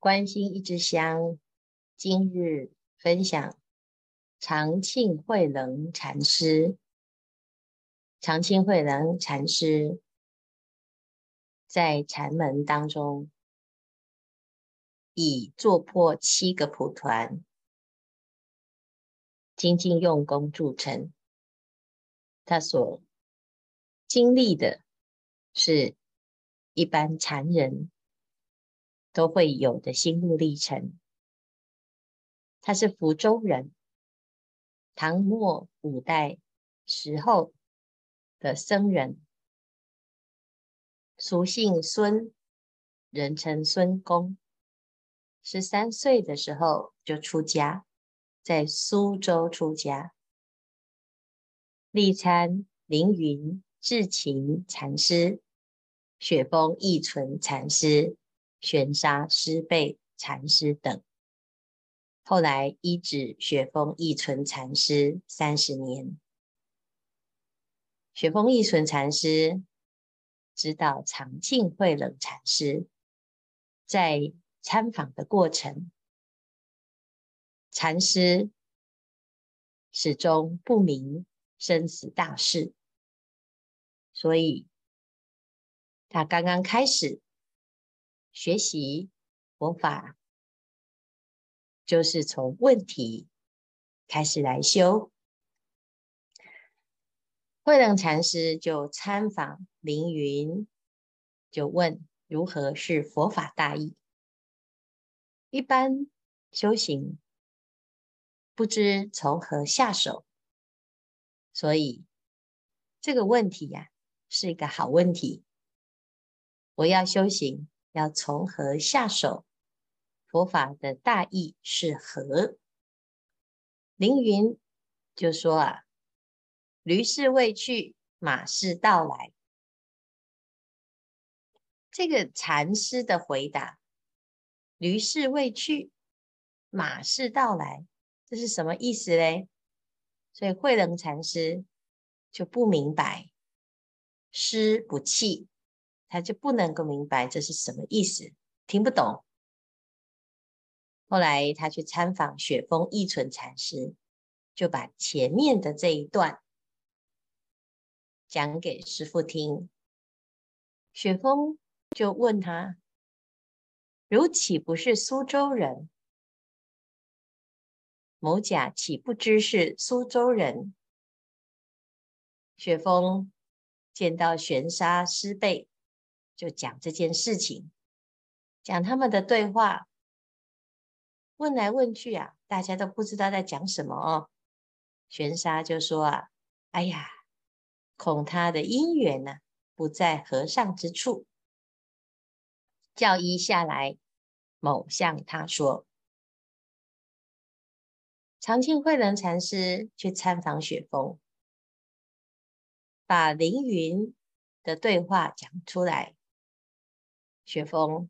关心一枝香，今日分享常庆慧能禅师。常庆慧能禅师在禅门当中，以坐破七个蒲团，精进用功著称。他所经历的是一般禅人都会有的心路历程。他是福州人，唐末五代时候的僧人，俗姓孙，人称孙公。十三岁的时候就出家，在苏州出家。立参凌云智勤禅师、雪峰义存禅师、玄沙师贝禅师等，后来依止雪峰义存禅师三十年。雪峰义存禅师知道常庆慧冷禅师在参访的过程，禅师始终不明生死大事，所以他刚刚开始学习佛法，就是从问题开始来修。慧能禅师就参访凌云，就问如何是佛法大意。一般修行不知从何下手，所以这个问题呀、是一个好问题。我要修行，要从何下手？佛法的大意是何？凌云就说啊：“驴是未去，马是到来。”这个禅师的回答。驴是未去，马是到来，这是什么意思嘞？所以慧能禅师就不明白，师不弃，他就不能够明白这是什么意思，听不懂。后来他去参访雪峰义存禅师，就把前面的这一段讲给师父听。雪峰就问他。如岂不是苏州人？某甲岂不知是苏州人？雪峰见到玄沙师辈，就讲这件事情，讲他们的对话，问来问去啊，大家都不知道在讲什么哦。玄沙就说啊：“哎呀，恐他的因缘呢，不在和尚之处。”叫一下来，某向他说：“长庆慧能禅师去参访雪峰，把凌云的对话讲出来。雪峰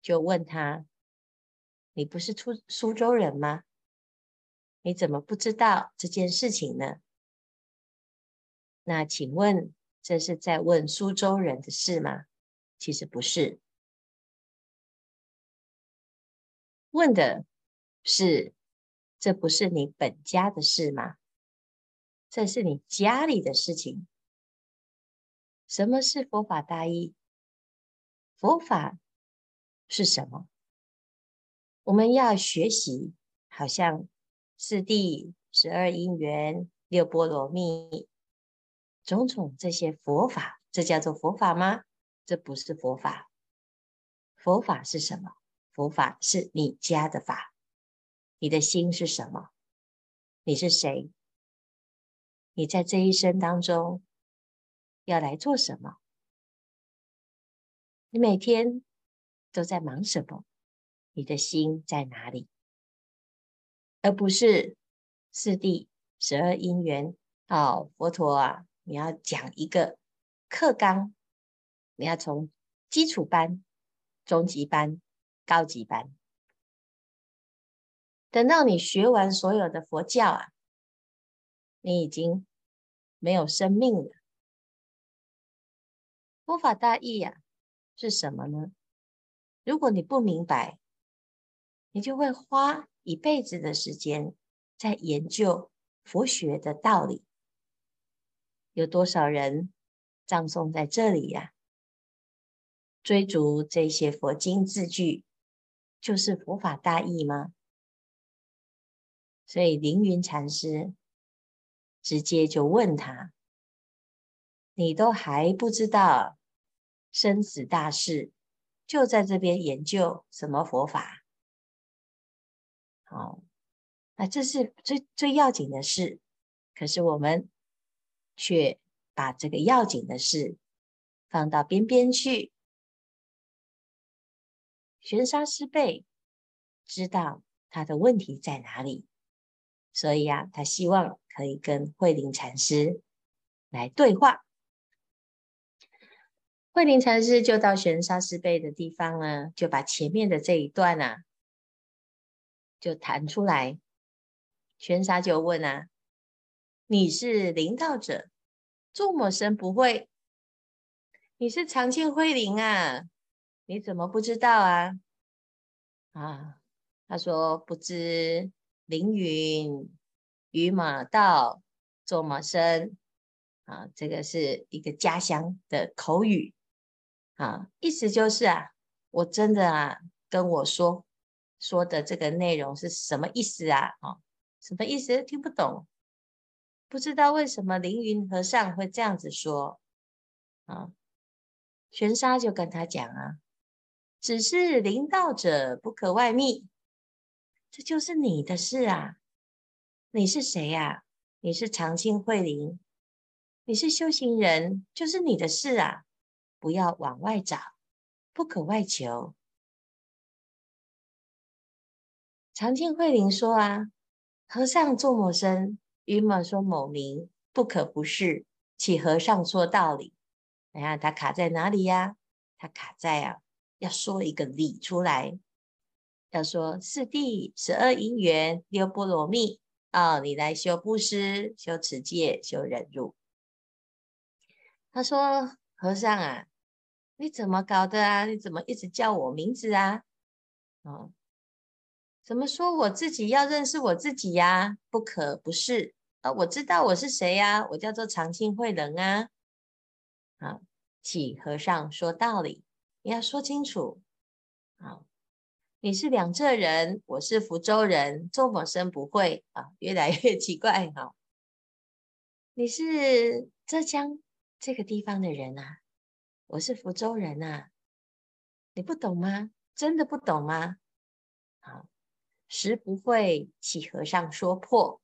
就问他：‘你不是出苏州人吗？你怎么不知道这件事情呢？’那请问这是在问苏州人的事吗？其实不是。”问的是，这不是你本家的事吗？这是你家里的事情。什么是佛法大义？佛法是什么？我们要学习，好像四谛、十二因缘、六波罗蜜，种种这些佛法，这叫做佛法吗？这不是佛法。佛法是什么？佛法是你家的法，你的心是什么？你是谁？你在这一生当中要来做什么？你每天都在忙什么？你的心在哪里？而不是四谛、十二因缘。哦，佛陀啊，你要讲一个课纲，你要从基础班、中级班。高级班，等到你学完所有的佛教啊，你已经没有生命了。佛法大义呀，是什么呢？如果你不明白，你就会花一辈子的时间在研究佛学的道理。有多少人葬送在这里呀？追逐这些佛经字句，就是佛法大义吗？所以凌云禅师直接就问他：“你都还不知道生死大事，就在这边研究什么佛法？”好，那这是最最要紧的事，可是我们却把这个要紧的事放到边边去。玄沙师辈知道他的问题在哪里，所以啊，他希望可以跟慧林禅师来对话。慧林禅师就到玄沙师辈的地方呢，就把前面的这一段啊，就弹出来。玄沙就问啊：“你是灵道者，做么生不会？你是常庆慧灵啊？”你怎么不知道啊？啊，他说不知凌云与马道做么生啊？这个是一个家乡的口语啊，意思就是啊，我真的啊跟我说说的这个内容是什么意思啊？啊，什么意思？听不懂，不知道为什么凌云和尚会这样子说啊？玄沙就跟他讲啊。只是灵道者不可外密，这就是你的事啊！你是谁呀？你是常庆慧灵，你是修行人，就是你的事啊！不要往外找，不可外求。常庆慧灵说啊，和尚做某生？于某说某名，不可不是。岂和尚说道理？你看他卡在哪里呀？他卡在啊。要说一个理出来，要说四谛十二因缘六波罗蜜啊、哦，你来修布施、修持戒、修忍辱。他说：“和尚啊，你怎么搞的啊？你怎么一直叫我名字啊？哦，怎么说我自己要认识我自己呀？不可不是啊！我知道我是谁呀？我叫做常庆慧能啊！啊，岂和尚说道理？”你要说清楚，好，你是两浙人，我是福州人，做某生不会啊，越来越奇怪哈。你是浙江这个地方的人啊，我是福州人啊，你不懂吗？真的不懂吗？好，实不会，起和尚说破？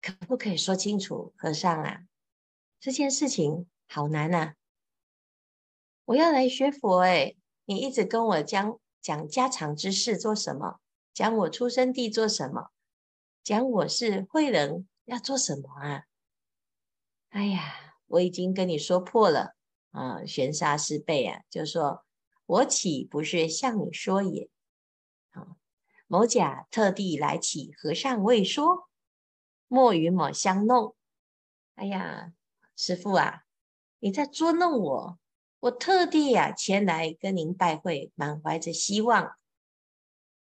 可不可以说清楚，和尚啊？这件事情好难啊。我要来学佛哎，你一直跟我讲讲家常之事做什么？讲我出生地做什么？讲我是慧能要做什么啊？哎呀，我已经跟你说破了啊！玄沙师辈啊，就说我岂不是向你说也？啊，某甲特地来乞和尚未说，莫与某相弄。哎呀，师父啊，你在捉弄我。我特地呀、啊、前来跟您拜会，满怀着希望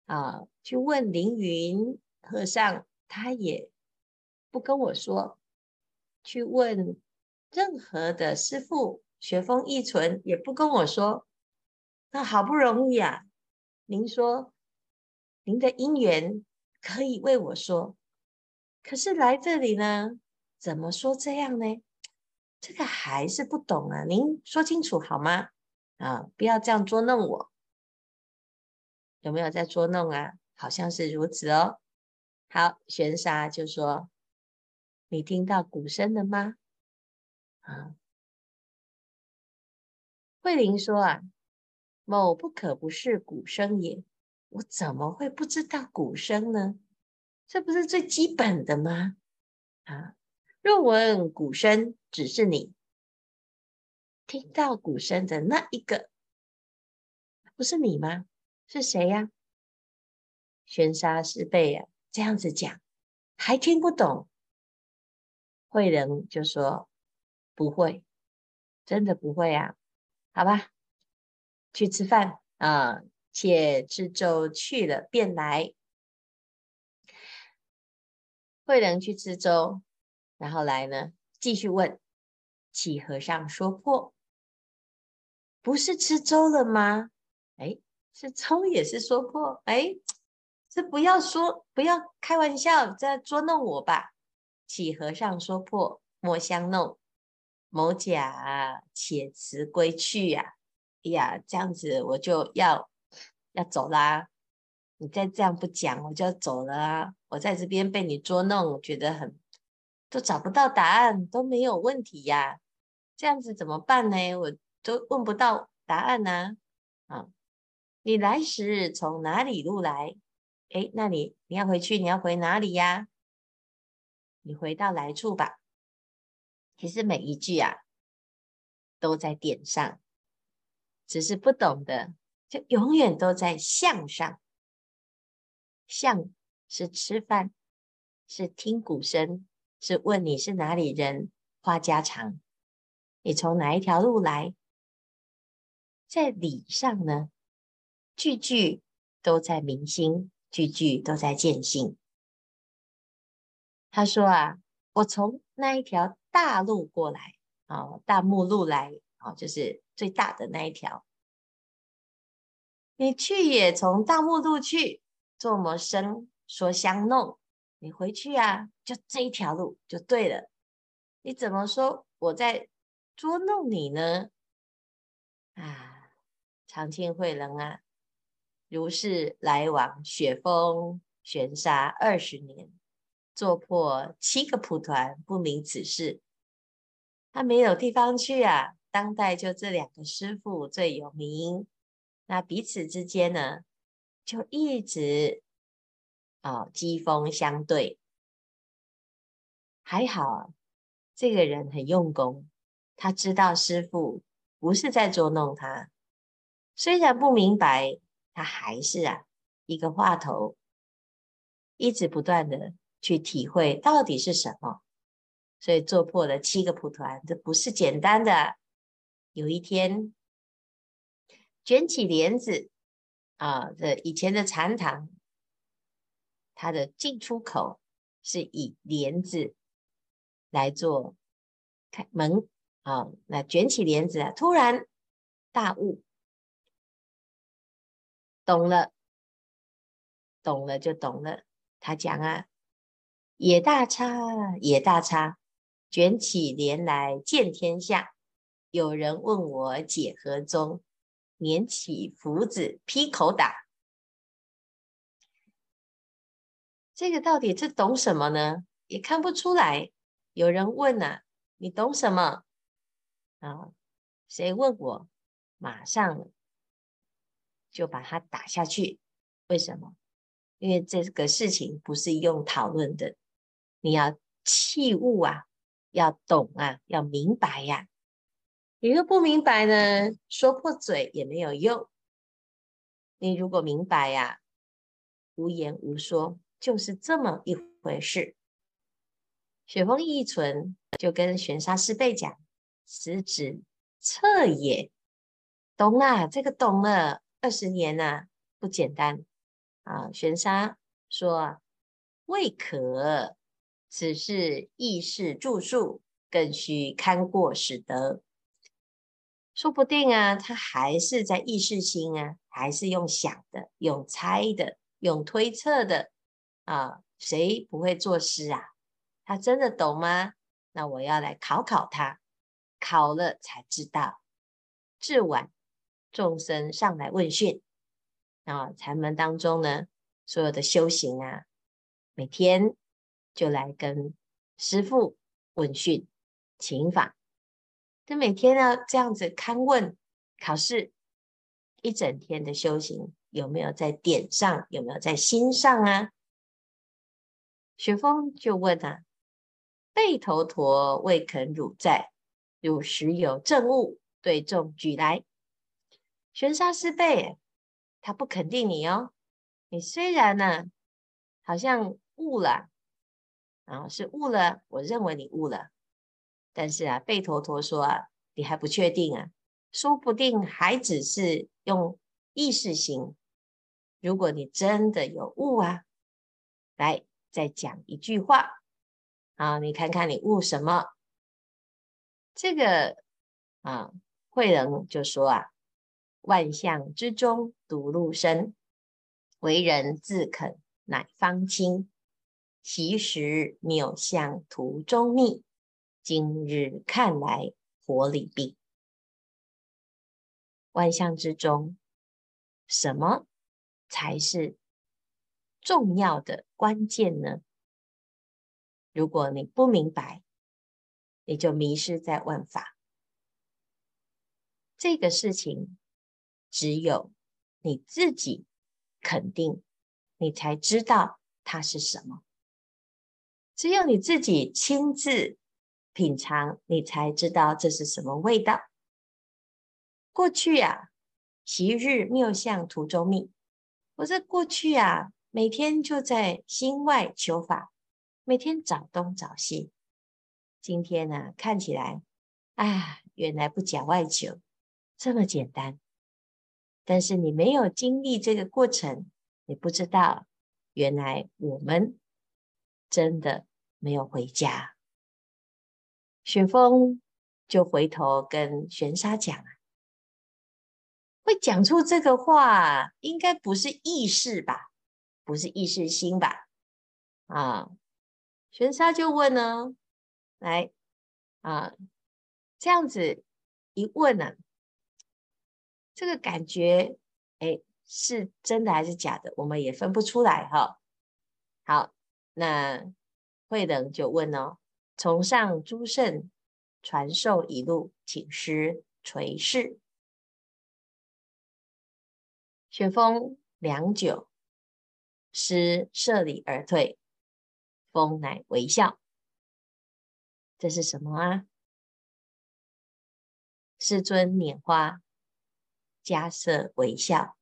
啊，去问凌云和尚，他也不跟我说；去问任何的师傅，学风义存也不跟我说。那好不容易啊，您说您的因缘可以为我说，可是来这里呢，怎么说这样呢？这个还是不懂啊，您说清楚好吗？啊，不要这样捉弄我，有没有在捉弄啊？好像是如此哦。好，玄沙就说：“你听到鼓声了吗？”啊，慧灵说：“啊，某不可不是鼓声也，我怎么会不知道鼓声呢？这不是最基本的吗？”啊。若闻鼓声，只是你听到鼓声的那一个，不是你吗？是谁呀？玄沙师辈呀，这样子讲还听不懂。慧能就说：“不会，真的不会啊。好吧，去吃饭啊，且吃粥去了，便来。慧能去吃粥，然后来呢，继续问：启和尚说破，不是吃粥了吗？哎，吃粥也是说破。哎，这不要说，不要开玩笑，在捉弄我吧？启和尚说破，莫相弄。某甲且辞归去呀、啊！哎呀，这样子我就要要走啦。你再这样不讲，我就要走了啊！我在这边被你捉弄，觉得很都找不到答案，都没有问题呀。这样子怎么办呢？我都问不到答案呢。啊，你来时从哪里路来？哎，那你你要回去，你要回哪里呀？你回到来处吧。其实每一句啊，都在点上，只是不懂的，就永远都在相上。相是吃饭，是听鼓声，是问你是哪里人，话家常，你从哪一条路来？在理上呢，句句都在明心，句句都在见性。他说啊，我从那一条。大路过来啊，大目路来啊，就是最大的那一条。你去也从大目路去，做么生说相弄？你回去啊，就这一条路就对了。你怎么说我在捉弄你呢？啊，常庆慧能啊，如是来往雪峰悬沙二十年，做破七个蒲团，不明此事。他没有地方去啊，当代就这两个师傅最有名，那彼此之间呢，就一直啊机锋相对。还好，这个人很用功，他知道师傅不是在捉弄他，虽然不明白，他还是啊一个话头，一直不断的去体会到底是什么。所以做破了七个蒲团，这不是简单的。有一天，卷起帘子啊，这以前的禅堂，它的进出口是以帘子来做开门啊。那卷起帘子啊，突然大悟，懂了，懂了就懂了。他讲啊，也大差，也大差。卷起帘来见天下，有人问我解何宗？捻起斧子劈口打。这个到底是懂什么呢？也看不出来。有人问啊，你懂什么？啊，谁问我？马上就把它打下去。为什么？因为这个事情不是用讨论的，你要器物啊。要懂啊，要明白呀、啊！你若不明白呢，说破嘴也没有用。你如果明白呀、啊，无言无说，就是这么一回事。雪峰一存就跟玄沙师辈讲：“此指彻也，懂啊，这个懂了。二十年呐、啊，不简单啊。”玄沙说：“未可。”此是意识著述，更须勘过始得。说不定啊，他还是在意识心啊，还是用想的、用猜的、用推测的啊。谁不会作诗啊？他真的懂吗？那我要来考考他，考了才知道。至晚，众生上来问讯啊。禅门当中呢，所有的修行啊，每天。就来跟师父问讯请法，就每天呢这样子勘问考试，一整天的修行有没有在点上？有没有在心上啊？雪峰就问啊：“背头陀未肯汝在，汝时有正物对众举来。”玄沙师辈，他不肯定你哦。你虽然呢，好像悟了。啊，是悟了，我认为你悟了，但是啊，贝陀陀说啊，你还不确定啊，说不定还只是用意识心。如果你真的有悟啊，来再讲一句话啊，你看看你悟什么？这个啊，慧能就说啊，万象之中独鹿身，为人自肯乃方清。昔时谬相途中觅，今日看来活里病。万象之中，什么才是重要的关键呢？如果你不明白，你就迷失在万法。这个事情，只有你自己肯定，你才知道它是什么。只有你自己亲自品尝，你才知道这是什么味道。过去啊，昔日谬相途中觅。我这过去啊，每天就在心外求法，每天找东找西。今天呢、看起来，啊，原来不假外求，这么简单。但是你没有经历这个过程，你不知道，原来我们。真的没有回家，雪峰就回头跟玄沙讲啊，会讲出这个话，应该不是意识吧？不是意识心吧？啊，玄沙就问呢，来啊，这样子一问呢，啊，这个感觉，哎，是真的还是假的？我们也分不出来哈。好。那慧能就问哦：“从上诸圣传授一路，请师垂示。”雪峰良久，师舍礼而退，峰乃微笑。这是什么啊？世尊拈花，迦色微笑。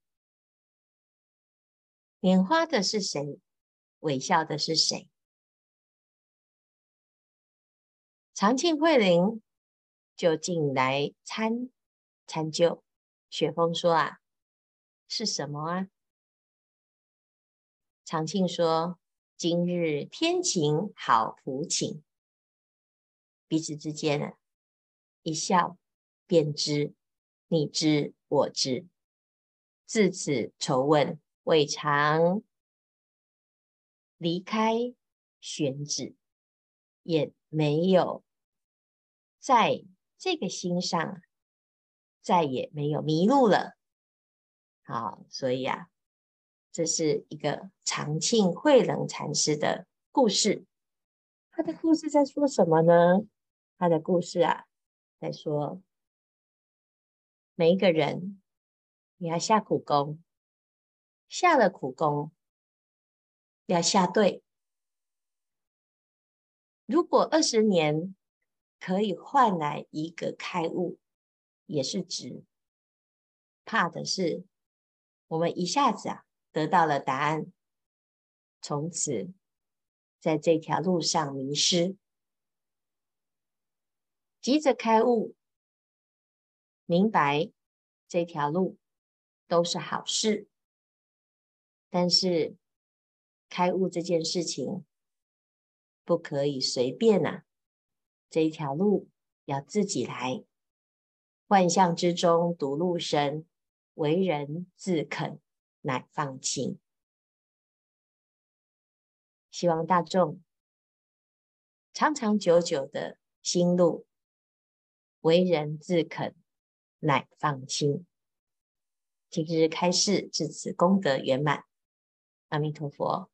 拈花的是谁？微笑的是谁？长庆慧灵就进来参参究。雪峰说：“啊，是什么啊？”长庆说：“今日天晴好福请。”彼此之间呢，一笑便知你知我知。自此愁问未尝。离开选址，也没有在这个心上，再也没有迷路了。好，所以啊，这是一个长庆慧能禅师的故事。他的故事在说什么呢？他的故事啊，在说每一个人，你要下苦功，下了苦功。要下对。如果二十年可以换来一个开悟，也是值。怕的是我们一下子啊得到了答案，从此在这条路上迷失。急着开悟，明白这条路都是好事，但是。开悟这件事情不可以随便呐、啊，这一条路要自己来。万象之中独路生，为人自肯乃方清。希望大众长长久久的心路，为人自肯乃方清。今日开示至此功德圆满，阿弥陀佛。